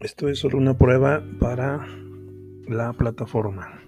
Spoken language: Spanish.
Esto es solo una prueba para la plataforma.